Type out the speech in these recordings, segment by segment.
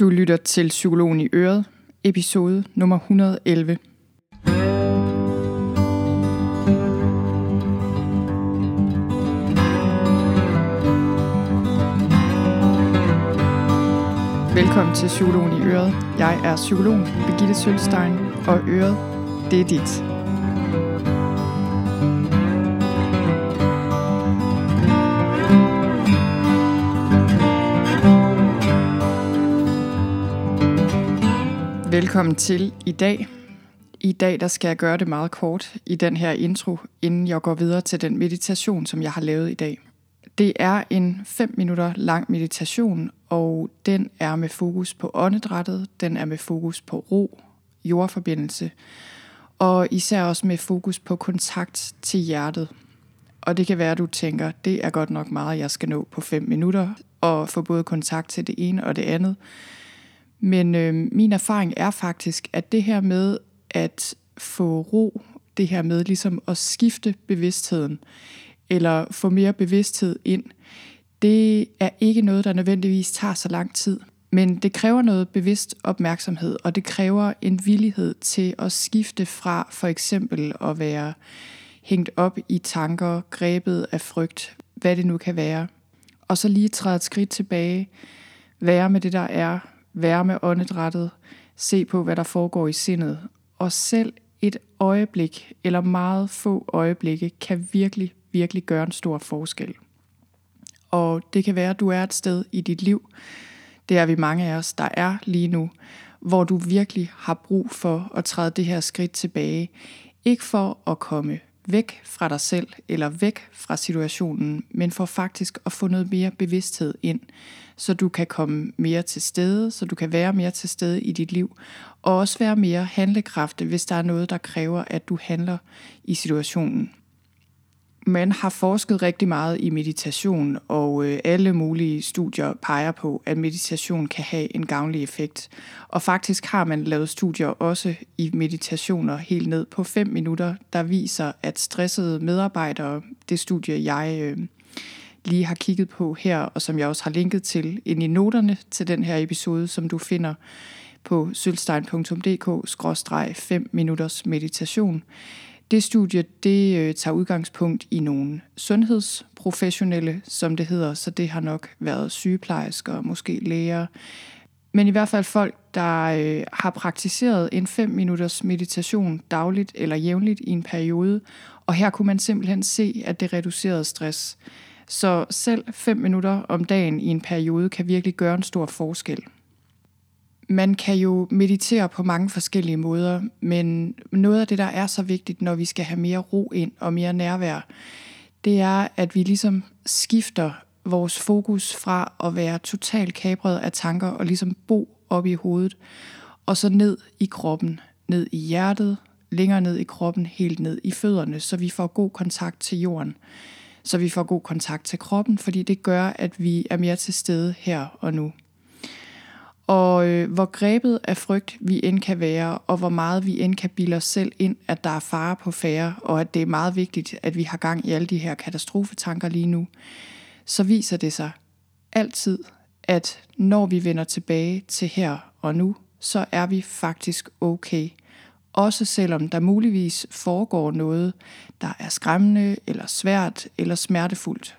Du lytter til Psykologen i Øret, episode nummer 111. Velkommen til Psykologen i Øret. Jeg er psykologen Birgitte Sølstein, og Øret, det er dit. Velkommen til i dag. I dag der skal jeg gøre det meget kort i den her intro, inden jeg går videre til den meditation, som jeg har lavet i dag. Det er en 5 minutter lang meditation, og den er med fokus på åndedrættet, den er med fokus på ro, jordforbindelse, og især også med fokus på kontakt til hjertet. Og det kan være, at du tænker, det er godt nok meget, jeg skal nå på 5 minutter, og få både kontakt til det ene og det andet. Men øh, min erfaring er faktisk, at det her med at få ro, det her med ligesom at skifte bevidstheden, eller få mere bevidsthed ind, det er ikke noget, der nødvendigvis tager så lang tid. Men det kræver noget bevidst opmærksomhed, og det kræver en villighed til at skifte fra for eksempel at være hængt op i tanker, grebet af frygt, hvad det nu kan være. Og så lige træde et skridt tilbage, være med det, der er, være med åndedrættet, se på, hvad der foregår i sindet. Og selv et øjeblik, eller meget få øjeblikke, kan virkelig, virkelig gøre en stor forskel. Og det kan være, at du er et sted i dit liv, det er vi mange af os, der er lige nu, hvor du virkelig har brug for at træde det her skridt tilbage. Ikke for at komme væk fra dig selv eller væk fra situationen, men for faktisk at få noget mere bevidsthed ind, så du kan komme mere til stede, så du kan være mere til stede i dit liv, og også være mere handlekraftig, hvis der er noget, der kræver, at du handler i situationen. Man har forsket rigtig meget i meditation, og øh, alle mulige studier peger på, at meditation kan have en gavnlig effekt. Og faktisk har man lavet studier også i meditationer helt ned på 5 minutter, der viser, at stressede medarbejdere, det studie jeg øh, lige har kigget på her, og som jeg også har linket til ind i noterne til den her episode, som du finder på sølstein.dk-5 minutters meditation, det studie det øh, tager udgangspunkt i nogle sundhedsprofessionelle, som det hedder, så det har nok været sygeplejersker, måske læger, men i hvert fald folk, der øh, har praktiseret en 5 minutters meditation dagligt eller jævnligt i en periode, og her kunne man simpelthen se, at det reducerede stress. Så selv 5 minutter om dagen i en periode kan virkelig gøre en stor forskel man kan jo meditere på mange forskellige måder, men noget af det, der er så vigtigt, når vi skal have mere ro ind og mere nærvær, det er, at vi ligesom skifter vores fokus fra at være totalt kabret af tanker og ligesom bo op i hovedet, og så ned i kroppen, ned i hjertet, længere ned i kroppen, helt ned i fødderne, så vi får god kontakt til jorden. Så vi får god kontakt til kroppen, fordi det gør, at vi er mere til stede her og nu. Og øh, hvor grebet af frygt vi end kan være, og hvor meget vi end kan bilde os selv ind, at der er fare på færre, og at det er meget vigtigt, at vi har gang i alle de her katastrofetanker lige nu, så viser det sig altid, at når vi vender tilbage til her og nu, så er vi faktisk okay. Også selvom der muligvis foregår noget, der er skræmmende, eller svært, eller smertefuldt.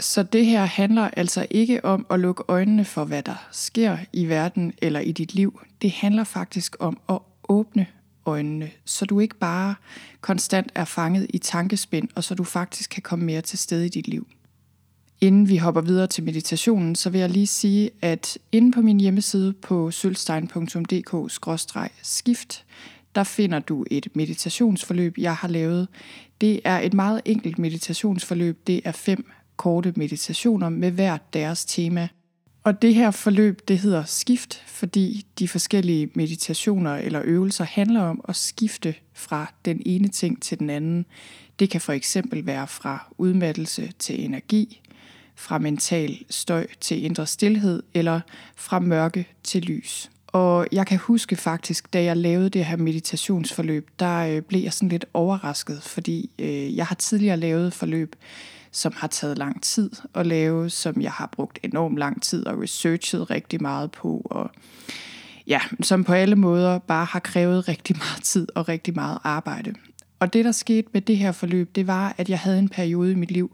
Så det her handler altså ikke om at lukke øjnene for, hvad der sker i verden eller i dit liv. Det handler faktisk om at åbne øjnene, så du ikke bare konstant er fanget i tankespind, og så du faktisk kan komme mere til stede i dit liv. Inden vi hopper videre til meditationen, så vil jeg lige sige, at inde på min hjemmeside på sølvstein.dk-skift, der finder du et meditationsforløb, jeg har lavet. Det er et meget enkelt meditationsforløb. Det er fem korte meditationer med hvert deres tema. Og det her forløb, det hedder skift, fordi de forskellige meditationer eller øvelser handler om at skifte fra den ene ting til den anden. Det kan for eksempel være fra udmattelse til energi, fra mental støj til indre stillhed eller fra mørke til lys. Og jeg kan huske faktisk, da jeg lavede det her meditationsforløb, der øh, blev jeg sådan lidt overrasket, fordi øh, jeg har tidligere lavet forløb, som har taget lang tid at lave, som jeg har brugt enormt lang tid og researchet rigtig meget på, og ja, som på alle måder bare har krævet rigtig meget tid og rigtig meget arbejde. Og det, der skete med det her forløb, det var, at jeg havde en periode i mit liv,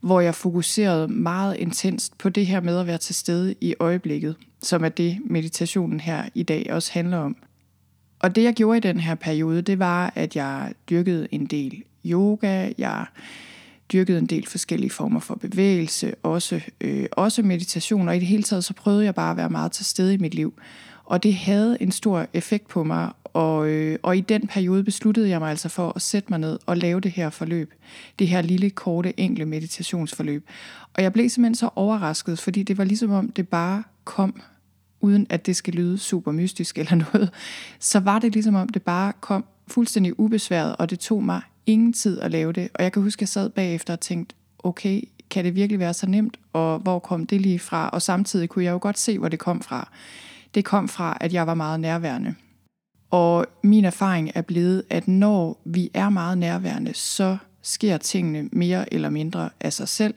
hvor jeg fokuserede meget intenst på det her med at være til stede i øjeblikket, som er det, meditationen her i dag også handler om. Og det, jeg gjorde i den her periode, det var, at jeg dyrkede en del yoga, jeg dyrkede en del forskellige former for bevægelse, også, øh, også meditation, og i det hele taget så prøvede jeg bare at være meget til stede i mit liv. Og det havde en stor effekt på mig, og, øh, og i den periode besluttede jeg mig altså for at sætte mig ned og lave det her forløb. Det her lille, korte, enkle meditationsforløb. Og jeg blev simpelthen så overrasket, fordi det var ligesom om det bare kom, uden at det skal lyde super mystisk eller noget. Så var det ligesom om det bare kom fuldstændig ubesværet, og det tog mig ingen tid at lave det. Og jeg kan huske, at jeg sad bagefter og tænkte, okay, kan det virkelig være så nemt, og hvor kom det lige fra? Og samtidig kunne jeg jo godt se, hvor det kom fra. Det kom fra, at jeg var meget nærværende. Og min erfaring er blevet, at når vi er meget nærværende, så sker tingene mere eller mindre af sig selv.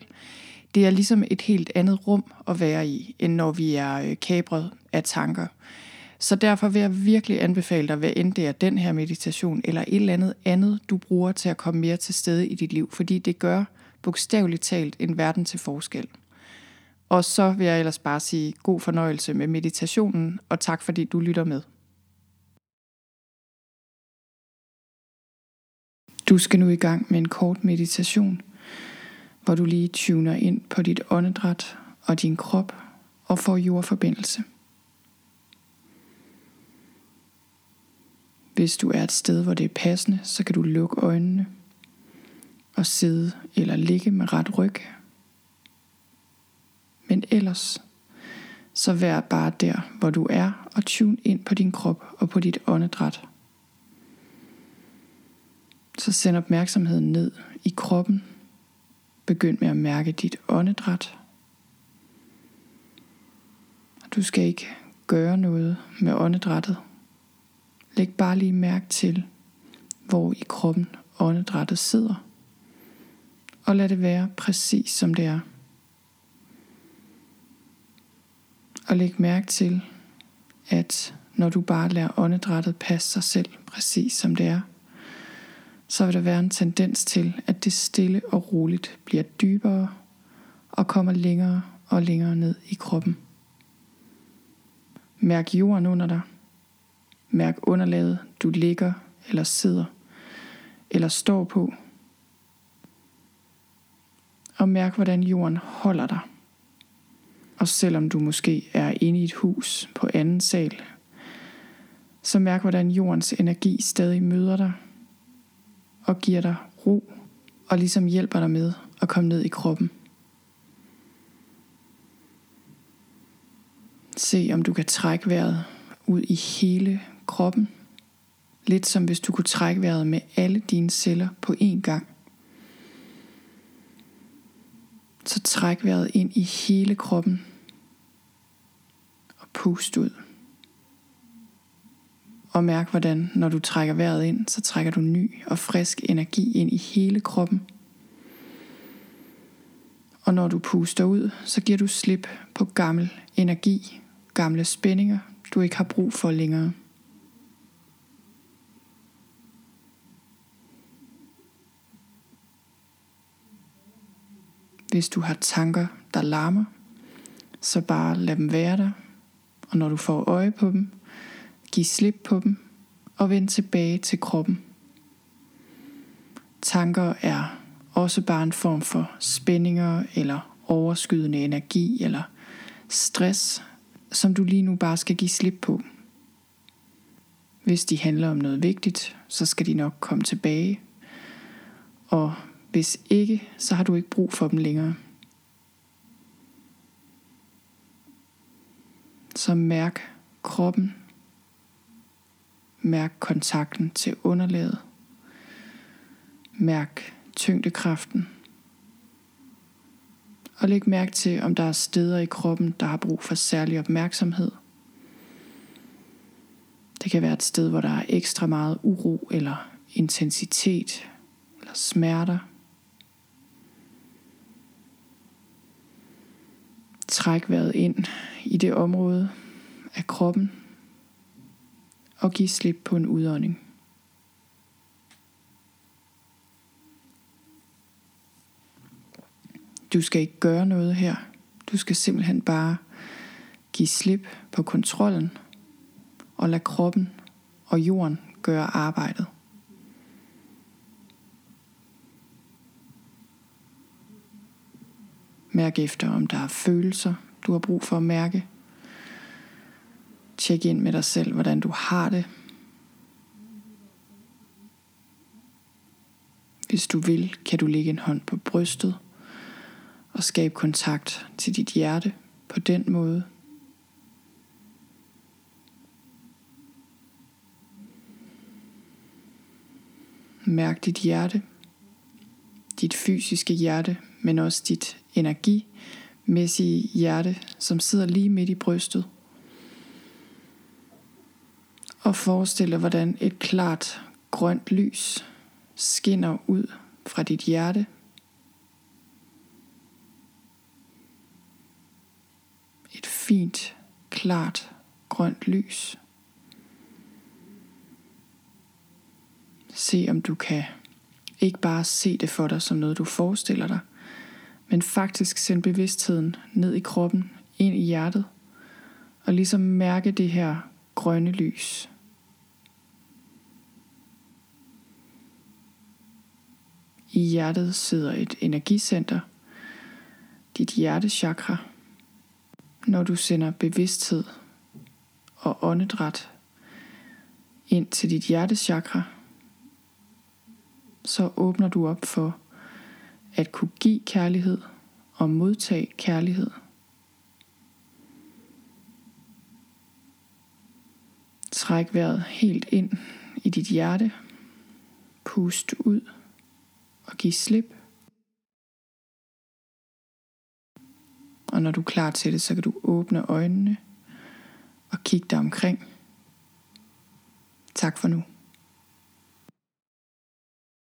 Det er ligesom et helt andet rum at være i, end når vi er øh, kabret af tanker. Så derfor vil jeg virkelig anbefale dig, hvad end det er den her meditation, eller et eller andet andet, du bruger til at komme mere til stede i dit liv, fordi det gør bogstaveligt talt en verden til forskel. Og så vil jeg ellers bare sige god fornøjelse med meditationen, og tak fordi du lytter med. Du skal nu i gang med en kort meditation, hvor du lige tuner ind på dit åndedræt og din krop og får jordforbindelse. Hvis du er et sted, hvor det er passende, så kan du lukke øjnene og sidde eller ligge med ret ryg. Men ellers, så vær bare der, hvor du er, og tune ind på din krop og på dit åndedræt. Så send opmærksomheden ned i kroppen. Begynd med at mærke dit åndedræt. Du skal ikke gøre noget med åndedrættet. Læg bare lige mærke til, hvor i kroppen åndedrættet sidder. Og lad det være præcis som det er. Og læg mærke til, at når du bare lader åndedrættet passe sig selv præcis som det er, så vil der være en tendens til, at det stille og roligt bliver dybere og kommer længere og længere ned i kroppen. Mærk jorden under dig. Mærk underlaget, du ligger eller sidder eller står på. Og mærk, hvordan jorden holder dig. Og selvom du måske er inde i et hus på anden sal, så mærk, hvordan jordens energi stadig møder dig og giver dig ro og ligesom hjælper dig med at komme ned i kroppen. Se om du kan trække vejret ud i hele kroppen. Lidt som hvis du kunne trække vejret med alle dine celler på én gang. Så træk vejret ind i hele kroppen og pust ud. Og mærk hvordan, når du trækker vejret ind, så trækker du ny og frisk energi ind i hele kroppen. Og når du puster ud, så giver du slip på gammel energi, gamle spændinger, du ikke har brug for længere. Hvis du har tanker, der larmer, så bare lad dem være der. Og når du får øje på dem, giv slip på dem og vend tilbage til kroppen. Tanker er også bare en form for spændinger eller overskydende energi eller stress, som du lige nu bare skal give slip på. Hvis de handler om noget vigtigt, så skal de nok komme tilbage. Og hvis ikke, så har du ikke brug for dem længere. Så mærk kroppen. Mærk kontakten til underlaget. Mærk tyngdekraften. Og læg mærke til, om der er steder i kroppen, der har brug for særlig opmærksomhed. Det kan være et sted, hvor der er ekstra meget uro eller intensitet eller smerter. Træk vejret ind i det område af kroppen og giv slip på en udånding. Du skal ikke gøre noget her. Du skal simpelthen bare give slip på kontrollen og lade kroppen og jorden gøre arbejdet. Mærk efter, om der er følelser, du har brug for at mærke. Tjek ind med dig selv, hvordan du har det. Hvis du vil, kan du lægge en hånd på brystet og skabe kontakt til dit hjerte på den måde. Mærk dit hjerte, dit fysiske hjerte, men også dit energimæssige hjerte, som sidder lige midt i brystet. Og forestil dig, hvordan et klart grønt lys skinner ud fra dit hjerte. Et fint, klart grønt lys. Se om du kan ikke bare se det for dig som noget, du forestiller dig, men faktisk send bevidstheden ned i kroppen, ind i hjertet, og ligesom mærke det her grønne lys. I hjertet sidder et energicenter, dit hjertechakra. Når du sender bevidsthed og åndedræt ind til dit hjertechakra, så åbner du op for at kunne give kærlighed og modtage kærlighed. Træk vejret helt ind i dit hjerte. Pust ud og giv slip. Og når du er klar til det, så kan du åbne øjnene og kigge dig omkring. Tak for nu.